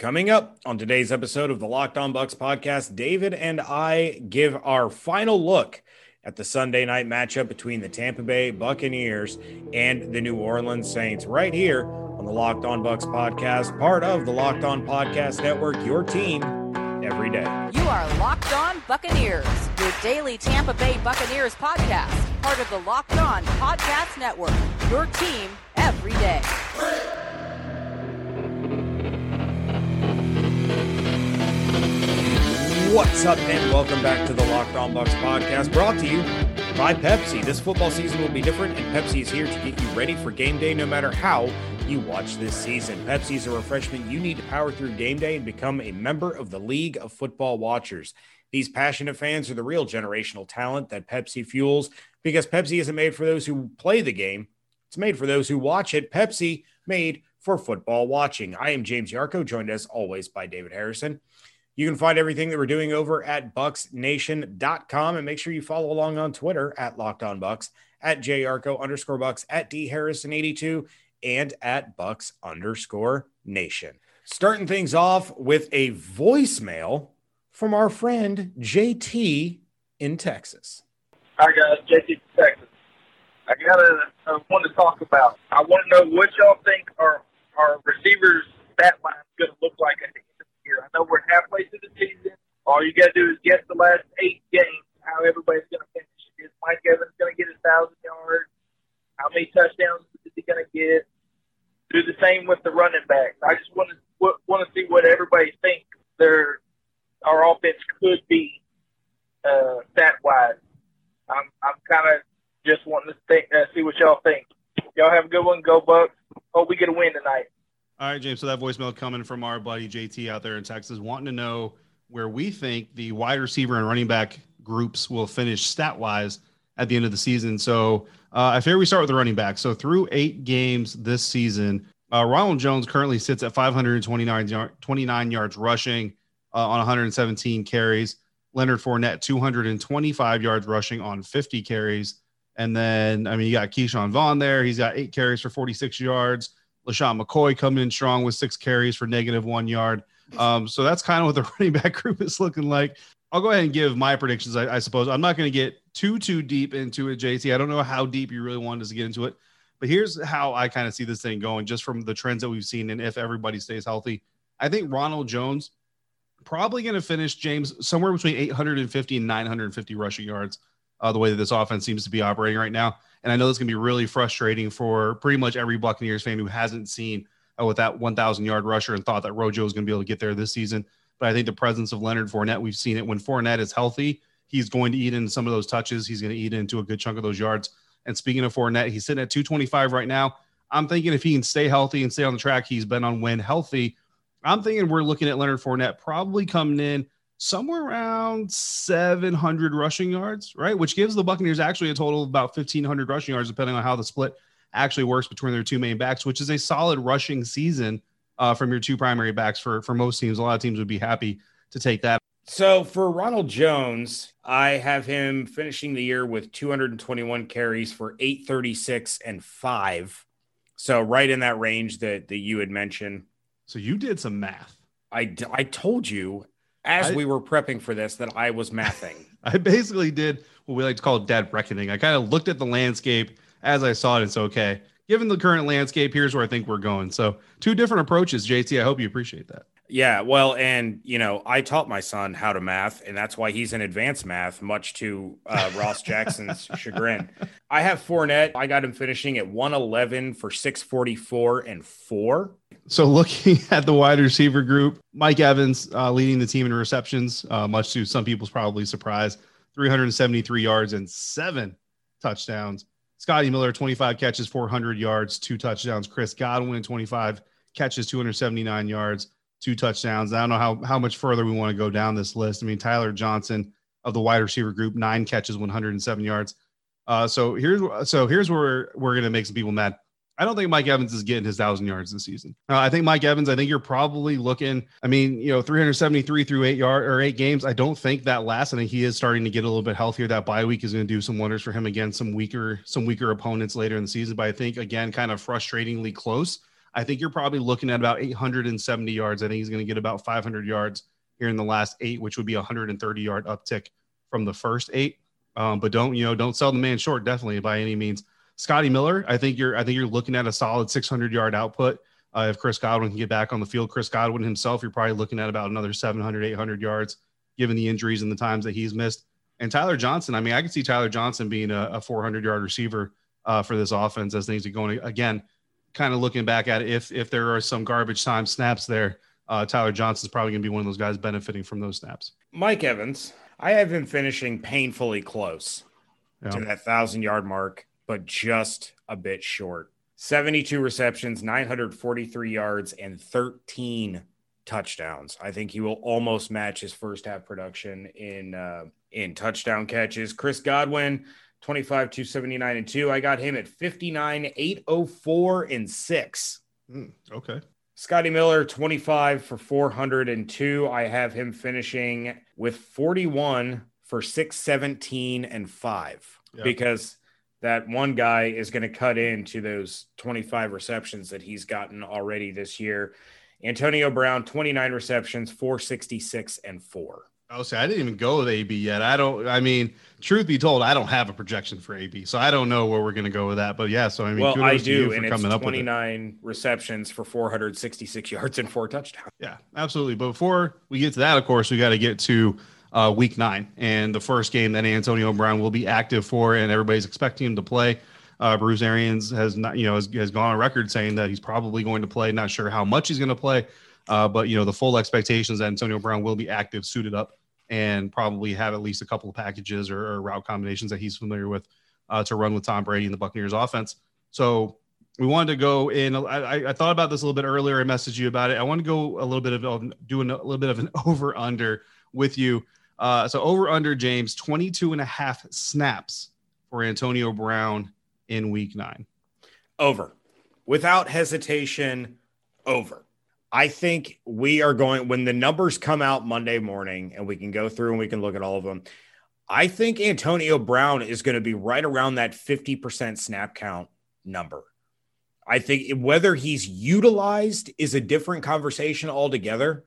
Coming up on today's episode of the Locked On Bucs podcast, David and I give our final look at the Sunday night matchup between the Tampa Bay Buccaneers and the New Orleans Saints right here on the Locked On Bucs podcast, part of the Locked On Podcast Network, your team every day. You are Locked On Buccaneers, your daily Tampa Bay Buccaneers podcast, part of the Locked On Podcast Network, your team every day. What's up, and welcome back to the Locked On Bucs podcast, brought to you by Pepsi. This football season will be different, and Pepsi is here to get you ready for game day no matter how you watch this season. Pepsi is a refreshment you need to power through game day and become a member of the League of Football Watchers. These passionate fans are the real generational talent that Pepsi fuels because Pepsi isn't made for those who play the game, it's made for those who watch it. Pepsi made for football watching. I am James Yarcho, joined as always by David Harrison. You can find everything that we're doing over at bucsnation.com and make sure you follow along on Twitter at Locked On Bucs, at jarco underscore bucs, at D Harrison82, and at bucs underscore nation. Starting things off with a voicemail from our friend JT in Texas. Hi guys, JT from Texas. I got a, a one to talk about. I want to know what y'all think our our receivers stat line is going to look like at the year. I know we're halfway through the season. All you got to do is guess the last eight games, how everybody's going to finish. Is Mike Evans going to get his thousand yards? How many touchdowns is he going to get? Do the same with the running backs. I just want to want to see what everybody thinks their our offense could be uh, stat wise. I'm I'm kind of just wanting to think, uh, see what y'all think. Y'all have a good one. Go Bucs. Hope we get a win tonight. All right, James. So that voicemail coming from our buddy JT out there in Texas, wanting to know where we think the wide receiver and running back groups will finish stat wise at the end of the season. So uh, I figure we start with the running back. So through eight games this season, uh, Ronald Jones currently sits at 529 29 yards rushing uh, on 117 carries. Leonard Fournette 225 yards rushing on 50 carries. And then, I mean, you got Ke'Shawn Vaughn there. He's got eight carries for 46 yards. LeSean McCoy coming in strong with six carries for negative one yard. Um, so that's kind of what the running back group is looking like. I'll go ahead and give my predictions, I, I suppose. I'm not going to get too, too deep into it, JT. I don't know how deep you really wanted us to get into it, but here's how I kind of see this thing going just from the trends that we've seen and if everybody stays healthy. I think Ronald Jones probably going to finish, James, somewhere between 850 and 950 rushing yards, uh, the way that this offense seems to be operating right now. And I know this can be really frustrating for pretty much every Buccaneers fan who hasn't seen uh, with that 1,000 yard rusher and thought that Rojo is going to be able to get there this season. But I think the presence of Leonard Fournette, we've seen it when Fournette is healthy, he's going to eat into some of those touches. He's going to eat into a good chunk of those yards. And speaking of Fournette, he's sitting at 225 right now. I'm thinking if he can stay healthy and stay on the track, he's been on when healthy. I'm thinking we're looking at Leonard Fournette probably coming in somewhere around 700 rushing yards, right? Which gives the Buccaneers actually a total of about 1,500 rushing yards, depending on how the split actually works between their two main backs, which is a solid rushing season uh, from your two primary backs for, for most teams. A lot of teams would be happy to take that. So for Ronald Jones, I have him finishing the year with 221 carries for 836 and five. So right in that range that, that you had mentioned. So you did some math. I, I told you as I, we were prepping for this that I was mathing. I basically did what we like to call dead reckoning. I kind of looked at the landscape as I saw it. It's okay. Given the current landscape, here's where I think we're going. So, two different approaches, JT. I hope you appreciate that. Yeah, well, and you know, I taught my son how to math, and that's why he's in advanced math, much to uh, Ross Jackson's chagrin. I have Fournette. I got him finishing at 111 for 644 and four. So, looking at the wide receiver group, Mike Evans uh, leading the team in receptions, uh, much to some people's probably surprise, 373 yards and seven touchdowns. Scotty Miller, 25 catches, 400 yards, two touchdowns. Chris Godwin, 25 catches, 279 yards two touchdowns. I don't know how how much further we want to go down this list. I mean, Tyler Johnson of the wide receiver group, nine catches, 107 yards. Uh, so here's so here's where we're, we're going to make some people mad. I don't think Mike Evans is getting his thousand yards this season. Uh, I think Mike Evans. I think you're probably looking. I mean, you know, 373 through eight yard or eight games. I don't think that lasts. I think he is starting to get a little bit healthier. That bye week is going to do some wonders for him against some weaker some weaker opponents later in the season. But I think again, kind of frustratingly close. I think you're probably looking at about 870 yards. I think he's going to get about 500 yards here in the last eight, which would be a 130 yard uptick from the first eight. Um, but don't you know? Don't sell the man short, definitely by any means. Scotty Miller, I think you're I think you're looking at a solid 600 yard output. Uh, if Chris Godwin can get back on the field, Chris Godwin himself, you're probably looking at about another 700, 800 yards, given the injuries and the times that he's missed. And Tyler Johnson, I mean, I can see Tyler Johnson being a, a 400 yard receiver uh, for this offense as things are going. Again, kind of looking back at it, if if there are some garbage time snaps there, uh, Tyler Johnson's probably going to be one of those guys benefiting from those snaps. Mike Evans, I have him finishing painfully close yeah. to that thousand yard mark, but just a bit short. 72 receptions, 943 yards, and 13 touchdowns. I think he will almost match his first half production in uh, in touchdown catches. Chris Godwin, 25, 279 and 2. I got him at 59, 804 and 6. Mm, okay. Scotty Miller, 25 for 402. I have him finishing with 41 for 617 and 5 yep. because that one guy is going to cut into those 25 receptions that he's gotten already this year. Antonio Brown, 29 receptions, 466 and 4. I'll say I didn't even go with AB yet. I don't. I mean, truth be told, I don't have a projection for AB, so I don't know where we're going to go with that. But yeah, so I mean, well, I do, and it's twenty nine receptions for four hundred sixty six yards and four touchdowns. Yeah, absolutely. But before we get to that, of course, we got to get to uh, week nine and the first game that Antonio Brown will be active for, and everybody's expecting him to play. Uh, Bruce Arians has not, you know, has, has gone on record saying that he's probably going to play. Not sure how much he's going to play, uh, but you know, the full expectations that Antonio Brown will be active, suited up and probably have at least a couple of packages or, or route combinations that he's familiar with uh, to run with Tom Brady and the Buccaneers offense. So we wanted to go in. I, I, thought about this a little bit earlier. I messaged you about it. I want to go a little bit of doing a little bit of an over under with you. Uh, so over under James 22 and a half snaps for Antonio Brown in week nine. Over without hesitation. Over. I think we are going when the numbers come out Monday morning and we can go through and we can look at all of them. I think Antonio Brown is going to be right around that 50% snap count number. I think whether he's utilized is a different conversation altogether,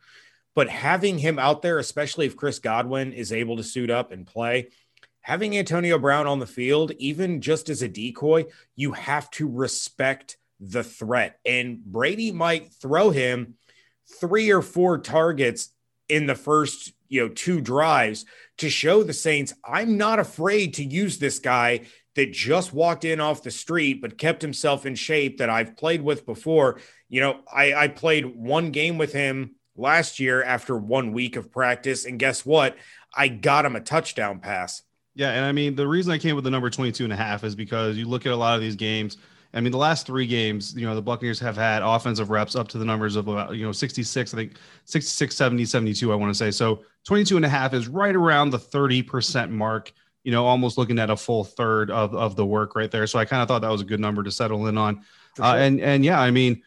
but having him out there, especially if Chris Godwin is able to suit up and play, having Antonio Brown on the field, even just as a decoy, you have to respect the threat. And Brady might throw him three or four targets in the first, you know, two drives to show the Saints I'm not afraid to use this guy that just walked in off the street but kept himself in shape that I've played with before. You know, I, I played one game with him last year after one week of practice. And guess what? I got him a touchdown pass. Yeah. And I mean, the reason I came with the number 22 and a half is because you look at a lot of these games – I mean, the last three games, you know, the Buccaneers have had offensive reps up to the numbers of about, you know, 66, I think 66, 70, 72, I want to say. So 22 and a half is right around the 30% mark, you know, almost looking at a full third of, of the work right there. So I kind of thought that was a good number to settle in on. Sure. Uh, and, and yeah, I mean,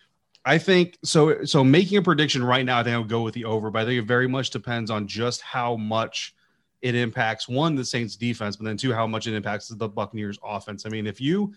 I think so. So making a prediction right now, I think I would go with the over, but I think it very much depends on just how much it impacts one, the Saints defense, but then two, how much it impacts the Buccaneers offense. I mean, if you,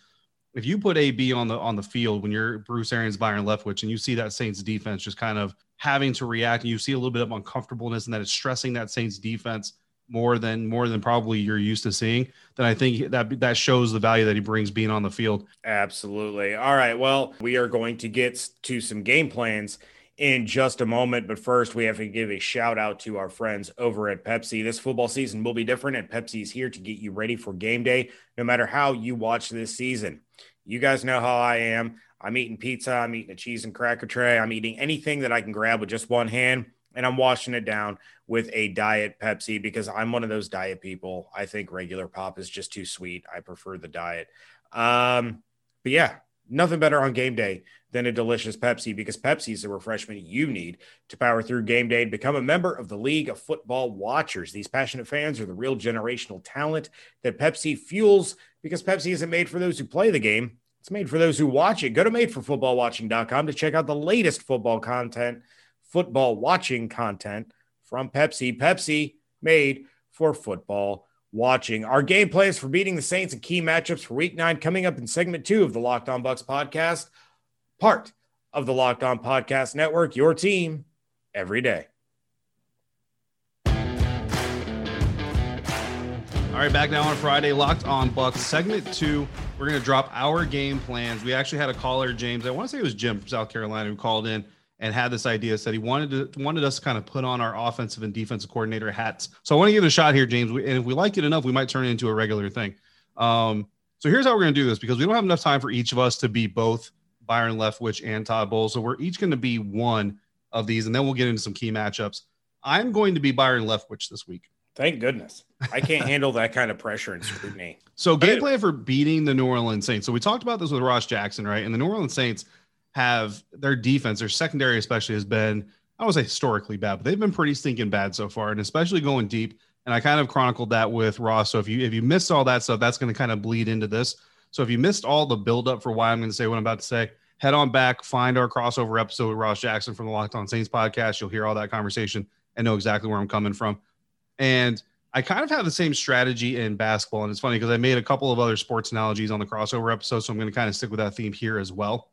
if you put AB on the on the field when you're Bruce Arians, Byron Leftwich, and you see that Saints defense just kind of having to react, and you see a little bit of uncomfortableness, and that it's stressing that Saints defense more than more than probably you're used to seeing, then I think that that shows the value that he brings being on the field. Absolutely. All right. Well, we are going to get to some game plans in just a moment. But first, we have to give a shout out to our friends over at Pepsi. This football season will be different, and Pepsi is here to get you ready for game day, no matter how you watch this season. You guys know how I am. I'm eating pizza. I'm eating a cheese and cracker tray. I'm eating anything that I can grab with just one hand, and I'm washing it down with a diet Pepsi because I'm one of those diet people. I think regular pop is just too sweet. I prefer the diet. Um, but yeah, nothing better on game day than a delicious Pepsi because Pepsi is the refreshment you need to power through game day and become a member of the League of Football Watchers. These passionate fans are the real generational talent that Pepsi fuels because Pepsi isn't made for those who play the game. It's made for those who watch it. Go to madeforfootballwatching.com to check out the latest football content, football watching content from Pepsi. Pepsi made for football watching. Our game plans for beating the Saints and key matchups for week nine coming up in segment two of the Locked On Bucs podcast, part of the Locked On Podcast Network, your team every day. All right, back now on Friday, Locked On Bucs, segment two. We're going to drop our game plans. We actually had a caller, James. I want to say it was Jim from South Carolina, who called in and had this idea. Said he wanted to wanted us to kind of put on our offensive and defensive coordinator hats. So I want to give it a shot here, James. And if we like it enough, we might turn it into a regular thing. Um, so here's how we're going to do this because we don't have enough time for each of us to be both Byron Leftwich and Todd Bowles. So we're each going to be one of these, and then we'll get into some key matchups. I'm going to be Byron Leftwich this week. Thank goodness. I can't handle that kind of pressure and scrutiny. So game plan for beating the New Orleans Saints. So we talked about this with Ross Jackson, right? And the New Orleans Saints have their defense, their secondary especially has been, I don't say historically bad, but they've been pretty stinking bad so far, and especially going deep. And I kind of chronicled that with Ross. So if you if you missed all that stuff, that's going to kind of bleed into this. So if you missed all the buildup for why I'm going to say what I'm about to say, head on back, find our crossover episode with Ross Jackson from the Locked On Saints podcast. You'll hear all that conversation and know exactly where I'm coming from. And I kind of have the same strategy in basketball. And it's funny because I made a couple of other sports analogies on the crossover episode. So I'm going to kind of stick with that theme here as well.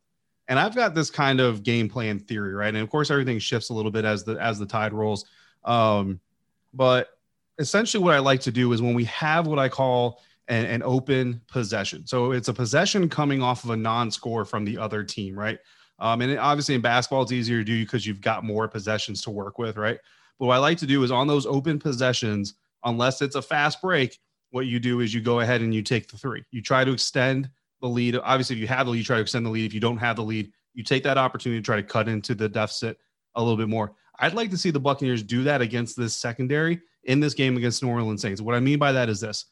And I've got this kind of game plan theory, right? And of course, everything shifts a little bit as the as the tide rolls. Um, but essentially, what I like to do is when we have what I call an, an open possession. So it's a possession coming off of a non-score from the other team, right? Um, and it, obviously in basketball, it's easier to do because you've got more possessions to work with, right? But what I like to do is on those open possessions, unless it's a fast break, what you do is you go ahead and you take the three. You try to extend the lead. Obviously, if you have the lead, you try to extend the lead. If you don't have the lead, you take that opportunity to try to cut into the deficit a little bit more. I'd like to see the Buccaneers do that against this secondary in this game against New Orleans Saints. What I mean by that is this.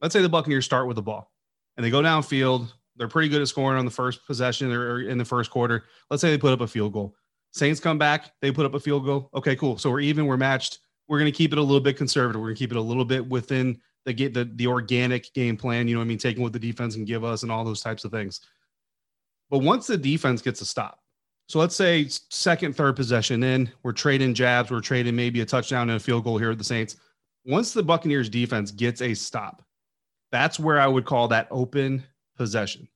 Let's say the Buccaneers start with the ball and they go downfield. They're pretty good at scoring on the first possession or in the first quarter. Let's say they put up a field goal. Saints come back, they put up a field goal. Okay, cool. So we're even, we're matched. We're going to keep it a little bit conservative. We're going to keep it a little bit within the get the, the organic game plan, you know what I mean, taking what the defense can give us and all those types of things. But once the defense gets a stop, so let's say second, third possession in, we're trading jabs, we're trading maybe a touchdown and a field goal here at the Saints. Once the Buccaneers defense gets a stop, that's where I would call that open possession.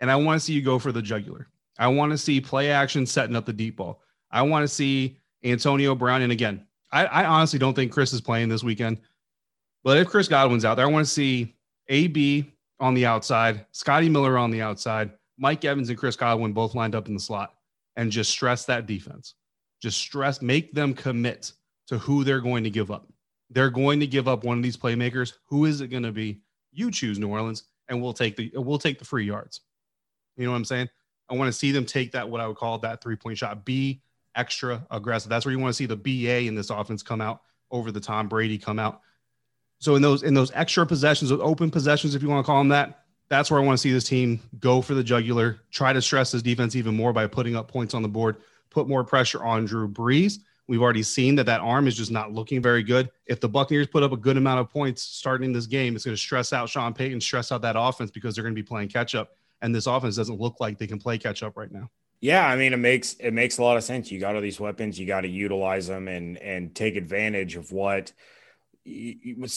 And I want to see you go for the jugular. I want to see play action setting up the deep ball. I want to see Antonio Brown. And again, I, I, honestly don't think Chris is playing this weekend. But if Chris Godwin's out there, I want to see AB on the outside, Scotty Miller on the outside, Mike Evans and Chris Godwin both lined up in the slot, and just stress that defense. Just stress, make them commit to who they're going to give up. They're going to give up one of these playmakers. Who is it going to be? You choose New Orleans, and we'll take the we'll take the free yards. You know what I'm saying? I want to see them take that what I would call that three point shot. Be extra aggressive. That's where you want to see the BA in this offense come out over the Tom Brady come out. So in those in those extra possessions, those open possessions, if you want to call them that, that's where I want to see this team go for the jugular, try to stress this defense even more by putting up points on the board, put more pressure on Drew Brees. We've already seen that that arm is just not looking very good. If the Buccaneers put up a good amount of points starting this game, it's going to stress out Sean Payton, stress out that offense because they're going to be playing catch up, and this offense doesn't look like they can play catch up right now. Yeah, I mean it makes it makes a lot of sense. You got all these weapons, you got to utilize them and and take advantage of what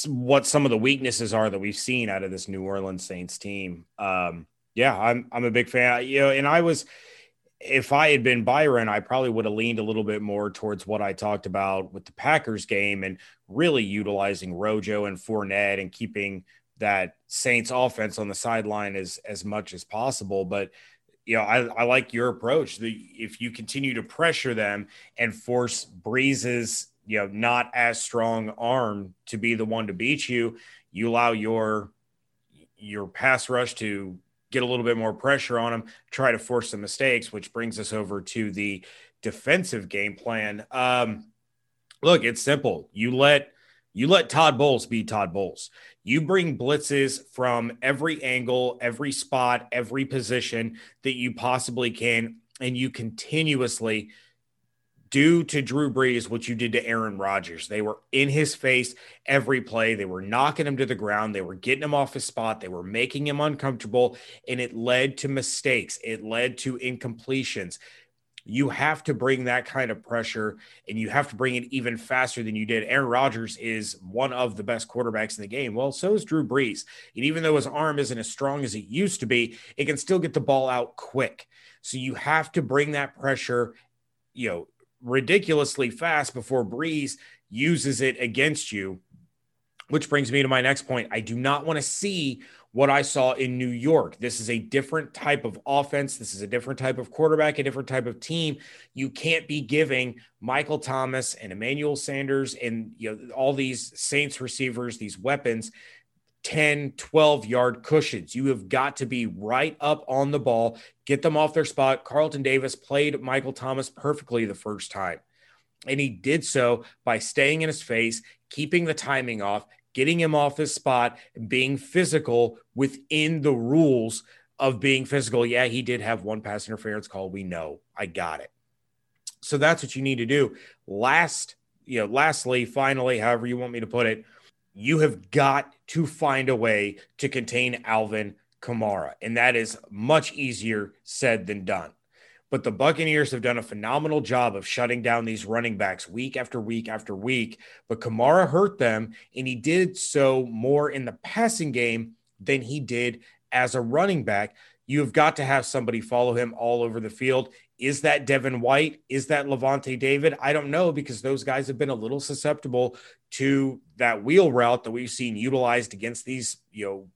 what some of the weaknesses are that we've seen out of this New Orleans Saints team. Um, yeah, I'm I'm a big fan. You know, and I was if I had been Byron, I probably would have leaned a little bit more towards what I talked about with the Packers game and really utilizing Rojo and Fournette and keeping that Saints offense on the sideline as as much as possible. But you know, I, I like your approach. The, if you continue to pressure them and force Brees's you know not as strong arm to be the one to beat you you allow your your pass rush to get a little bit more pressure on them try to force some mistakes which brings us over to the defensive game plan um look it's simple you let you let Todd Bowles be Todd Bowles. You bring blitzes from every angle, every spot, every position that you possibly can, and you continuously do to Drew Brees what you did to Aaron Rodgers. They were in his face every play. They were knocking him to the ground. They were getting him off his spot. They were making him uncomfortable, and it led to mistakes. It led to incompletions. You have to bring that kind of pressure, and you have to bring it even faster than you did. Aaron Rodgers is one of the best quarterbacks in the game. Well, so is Drew Brees. And even though his arm isn't as strong as it used to be, it can still get the ball out quick. So you have to bring that pressure, you know, ridiculously fast before Brees uses it against you. Which brings me to my next point. I do not want to see what I saw in New York. This is a different type of offense. This is a different type of quarterback, a different type of team. You can't be giving Michael Thomas and Emmanuel Sanders and you know all these Saints receivers these weapons 10, 12 yard cushions. You have got to be right up on the ball, get them off their spot. Carlton Davis played Michael Thomas perfectly the first time. And he did so by staying in his face, keeping the timing off, getting him off his spot, being physical within the rules of being physical. Yeah, he did have one pass interference call. We know. I got it. So that's what you need to do. Last, you know, lastly, finally, however you want me to put it, you have got to find a way to contain Alvin Kamara. And that is much easier said than done. But the Buccaneers have done a phenomenal job of shutting down these running backs week after week after week. But Kamara hurt them, and he did so more in the passing game than he did as a running back. You have got to have somebody follow him all over the field. Is that Devin White? Is that Lavonte David? I don't know because those guys have been a little susceptible to that wheel route that we've seen utilized against these, you know,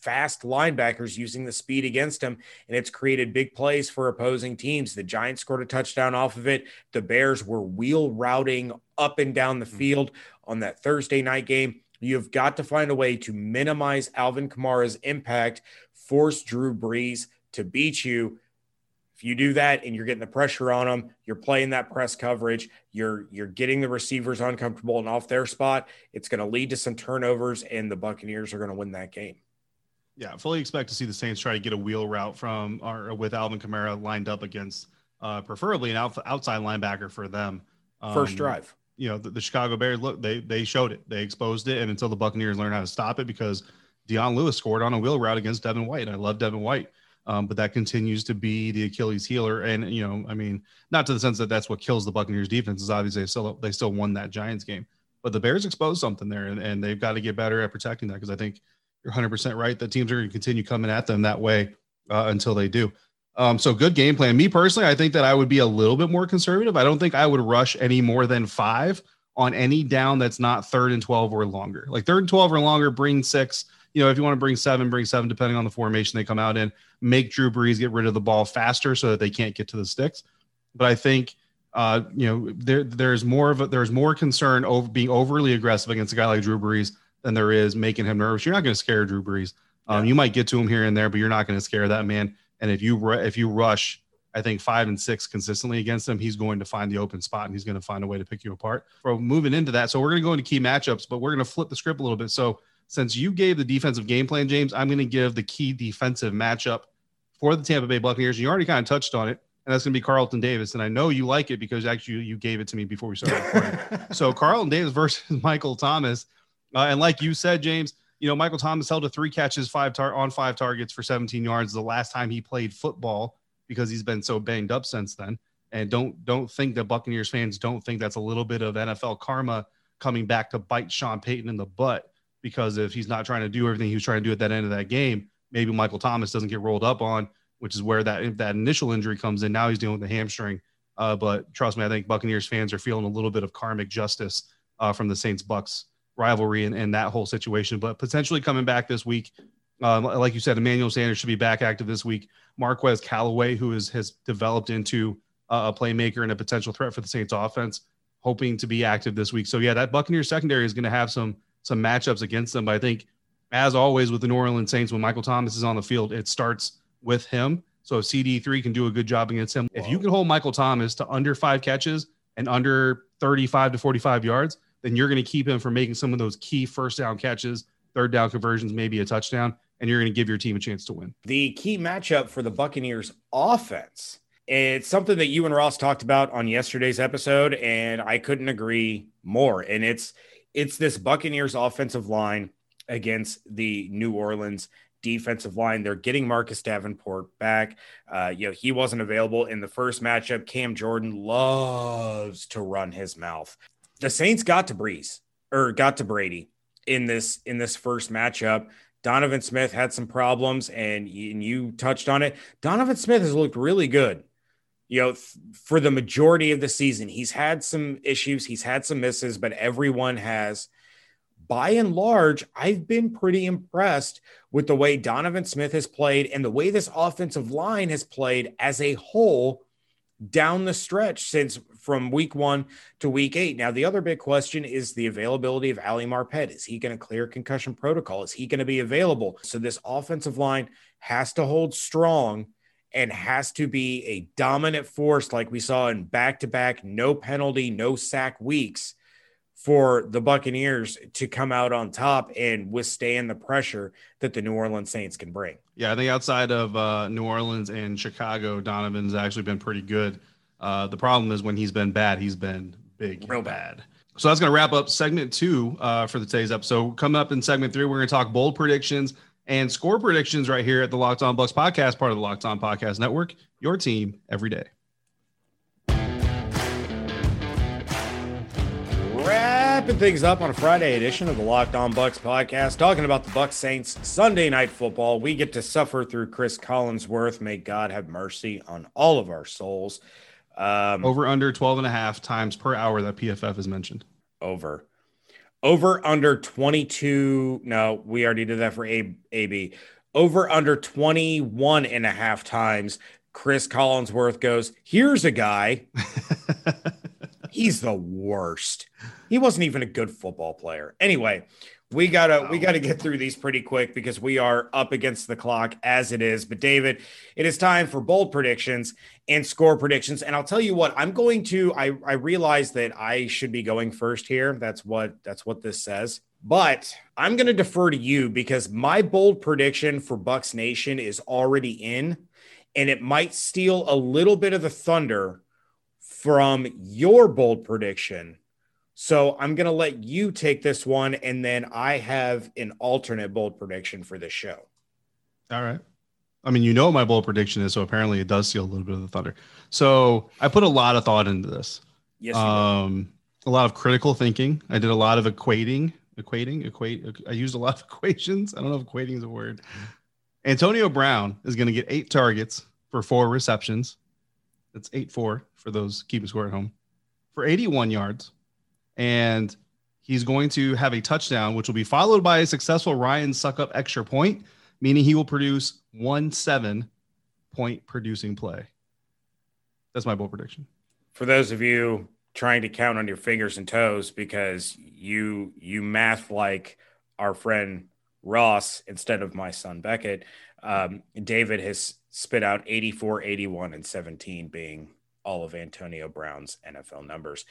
fast linebackers using the speed against them. and it's created big plays for opposing teams. The Giants scored a touchdown off of it. The Bears were wheel routing up and down the mm-hmm. field on that Thursday night game. You've got to find a way to minimize Alvin Kamara's impact, force Drew Brees to beat you. If you do that and you're getting the pressure on them, you're playing that press coverage, you're you're getting the receivers uncomfortable and off their spot, it's going to lead to some turnovers and the Buccaneers are going to win that game. Yeah, fully expect to see the Saints try to get a wheel route from or with Alvin Kamara lined up against uh, preferably an out, outside linebacker for them. Um, First drive. You know, the, the, Chicago Bears look they they showed it. They exposed it and until the Buccaneers learn how to stop it because Dion Lewis scored on a wheel route against Devin White. I love Devin White. Um, but that continues to be the Achilles healer. And you know, I mean, not to the sense that that's what kills the Buccaneers defense is obviously they still they still won that Giants game, but the Bears exposed something there, and, and they've got to get better at protecting that because I think you're 100% right. that teams are going to continue coming at them that way uh, until they do. Um, so good game plan. Me personally, I think that I would be a little bit more conservative. I don't think I would rush any more than five on any down that's not third and 12 or longer. Like third and 12 or longer, bring six. You know, if you want to bring seven, bring seven, depending on the formation they come out in. Make Drew Brees get rid of the ball faster so that they can't get to the sticks. But I think, uh, you know, there there's more of a, there's more concern over being overly aggressive against a guy like Drew Brees than there is making him nervous. You're not going to scare Drew Brees. Um, yeah. You might get to him here and there, but you're not going to scare that man. And if you if you rush, I think five and six consistently against him, he's going to find the open spot and he's going to find a way to pick you apart. For moving into that, so we're going to go into key matchups, but we're going to flip the script a little bit. So since you gave the defensive game plan, James, I'm going to give the key defensive matchup for the Tampa Bay Buccaneers. You already kind of touched on it, and that's going to be Carlton Davis. And I know you like it because actually you gave it to me before we started recording. so Carlton Davis versus Michael Thomas. Uh, and like you said, James, you know, Michael Thomas held to three catches, five tar- on five targets for 17 yards the last time he played football because he's been so banged up since then. And don't don't think that Buccaneers fans don't think that's a little bit of NFL karma coming back to bite Sean Payton in the butt because if he's not trying to do everything he was trying to do at that end of that game, maybe Michael Thomas doesn't get rolled up on, which is where that that initial injury comes in. Now he's dealing with the hamstring. Uh, but trust me, I think Buccaneers fans are feeling a little bit of karmic justice uh, from the Saints Bucs rivalry and, and that whole situation. But potentially coming back this week, um, like you said, Emmanuel Sanders should be back active this week. Marquez Callaway, who is, has developed into a playmaker and a potential threat for the Saints offense, hoping to be active this week. So yeah, that Buccaneers secondary is going to have some some matchups against them. But I think, as always with the New Orleans Saints, when Michael Thomas is on the field, it starts with him. So if CD3 can do a good job against him, Whoa. if you can hold Michael Thomas to under five catches and under 35 to 45 yards, then you're going to keep him from making some of those key first down catches, third down conversions, maybe a touchdown, and you're going to give your team a chance to win. The key matchup for the Buccaneers offense. It's something that you and Ross talked about on yesterday's episode, and I couldn't agree more. And it's it's this Buccaneers offensive line against the New Orleans defensive line. They're getting Marcus Davenport back. Uh, you know, he wasn't available in the first matchup. Cam Jordan loves to run his mouth the Saints got to Brees or got to Brady in this in this first matchup. Donovan Smith had some problems, and and you touched on it. Donovan Smith has looked really good. You know, for the majority of the season, he's had some issues, he's had some misses, but everyone has. By and large, I've been pretty impressed with the way Donovan Smith has played and the way this offensive line has played as a whole down the stretch since from week one to week eight. Now, the other big question is the availability of Ali Marpet. Is he going to clear concussion protocol? Is he going to be available? So, this offensive line has to hold strong and has to be a dominant force like we saw in back to back, no penalty, no sack weeks for the Buccaneers to come out on top and withstand the pressure that the New Orleans Saints can bring. Yeah, I think outside of uh, New Orleans and Chicago, Donovan's actually been pretty good. Uh, the problem is when he's been bad, he's been big, real bad. So that's going to wrap up segment two uh, for the today's episode. Coming up in segment three, we're going to talk bold predictions and score predictions right here at the Locked On Bucs podcast, part of the Locked On Podcast Network. Your team every day. Wrapping things up on a Friday edition of the Locked On Bucs podcast, talking about the Bucs Saints Sunday night football. We get to suffer through Chris Collinsworth. May God have mercy on all of our souls. Um, over under 12 and a half times per hour that PFF has mentioned. Over. Over under 22. No, we already did that for A, AB. Over under 21 and a half times. Chris Collinsworth goes, Here's a guy. He's the worst. He wasn't even a good football player. Anyway, we gotta we gotta get through these pretty quick because we are up against the clock as it is. But David, it is time for bold predictions and score predictions. And I'll tell you what, I'm going to I I realize that I should be going first here. That's what that's what this says. But I'm to defer to you because my bold prediction for Bucs Nation is already in and it might steal a little bit of the thunder from your bold prediction so I'm going to let you take this one, and then I have an alternate bold prediction for this show. All right. I mean, you know my bold prediction is, so apparently it does steal a little bit of the thunder. So I put a lot of thought into this. Yes. Um, a lot of critical thinking. I did a lot of equating, equating, equate. I used a lot of equations. I don't know if equating is a word. Antonio Brown is going to get eight targets for four receptions. That's eight four for those keeping score at home for 81 yards and he's going to have a touchdown, which will be followed by a successful Ryan Succop extra point, meaning he will produce one seven point producing play. That's my bold prediction. For those of you trying to count on your fingers and toes because you you math like our friend Ross instead of my son Beckett, um, David has spit out 84, 81, and 17 being all of Antonio Brown's NFL numbers.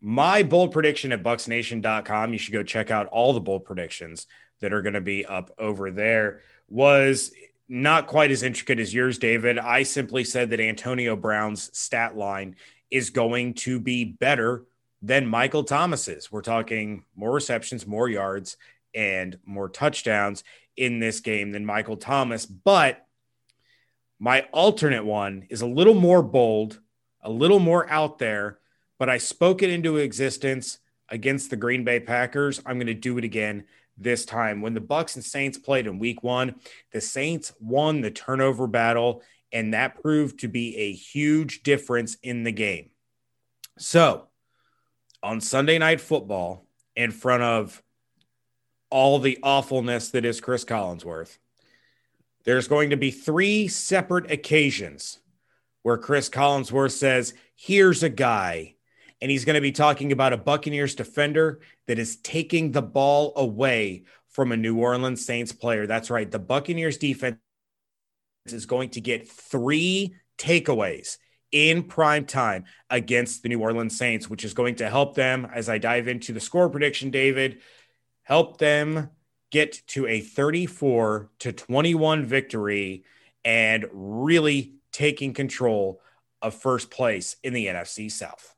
My bold prediction at bucsnation.com you should go check out all the bold predictions that are going to be up over there was not quite as intricate as yours david. I simply said that antonio brown's stat line is going to be better than michael thomas's. We're talking more receptions more yards and more touchdowns in this game than michael thomas but my alternate one is a little more bold a little more out there but I spoke it into existence against the Green Bay Packers. I'm going to do it again this time. When the Bucs and Saints played in week 1, the Saints won the turnover battle and that proved to be a huge difference in the game. So, on Sunday night football in front of all the awfulness that is Chris Collinsworth, there's going to be three separate occasions where Chris Collinsworth says, Here's a guy and he's going to be talking about a Buccaneers defender that is taking the ball away from a New Orleans Saints player. That's right. The Buccaneers defense is going to get three takeaways in prime time against the New Orleans Saints, which is going to help them as I dive into the score prediction, David, help them get to a 34 to 21 victory and really taking control of first place in the NFC South.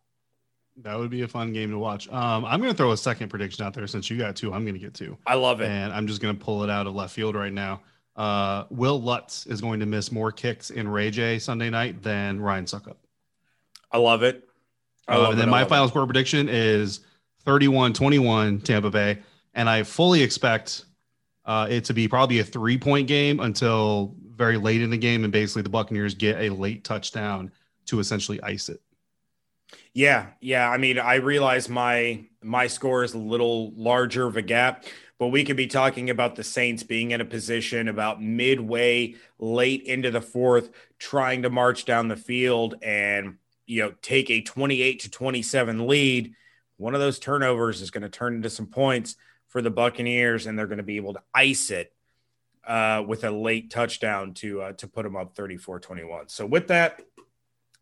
That would be a fun game to watch. Um, I'm going to throw a second prediction out there since you got two. I'm going to get two. I love it. And I'm just going to pull it out of left field right now. Uh, Wil Lutz is going to miss more kicks in Ray Jay Sunday night than Ryan Succop. I love it. I uh, love uh, and then my final it. score prediction is 31 21 Tampa Bay. And I fully expect uh, it to be probably a three point game until very late in the game, and basically the Buccaneers get a late touchdown to essentially ice it. Yeah, yeah. I mean, I realize my my score is a little larger of a gap, but we could be talking about the Saints being in a position about midway late into the fourth, trying to march down the field and you know take a 28 to 27 lead. One of those turnovers is going to turn into some points for the Buccaneers, and they're going to be able to ice it uh, with a late touchdown to uh, to put them up 34-21. So with that,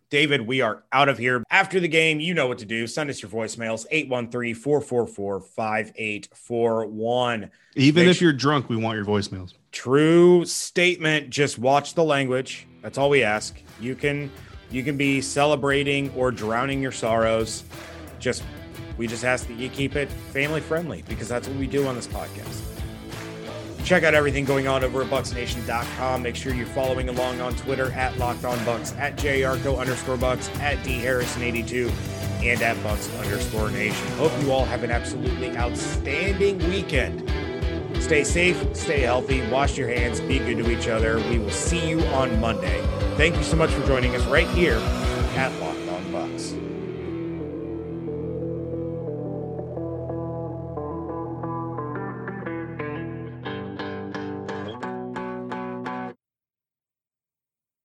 David, we are out of here. After the game, you know what to do. Send us your voicemails 813-444-5841. Even Make if you're drunk, we want your voicemails. True statement. Just watch the language. That's all we ask. You can you can be celebrating or drowning your sorrows. Just we just ask that you keep it family friendly because that's what we do on this podcast. Check out everything going on over at BucsNation.com. Make sure you're following along on Twitter at Locked On Bucs, at JArco underscore Bucs, at D Harrison82, and at Bucs underscore Nation. Hope you all have an absolutely outstanding weekend. Stay safe, stay healthy, wash your hands, be good to each other. We will see you on Monday. Thank you so much for joining us right here at Locked.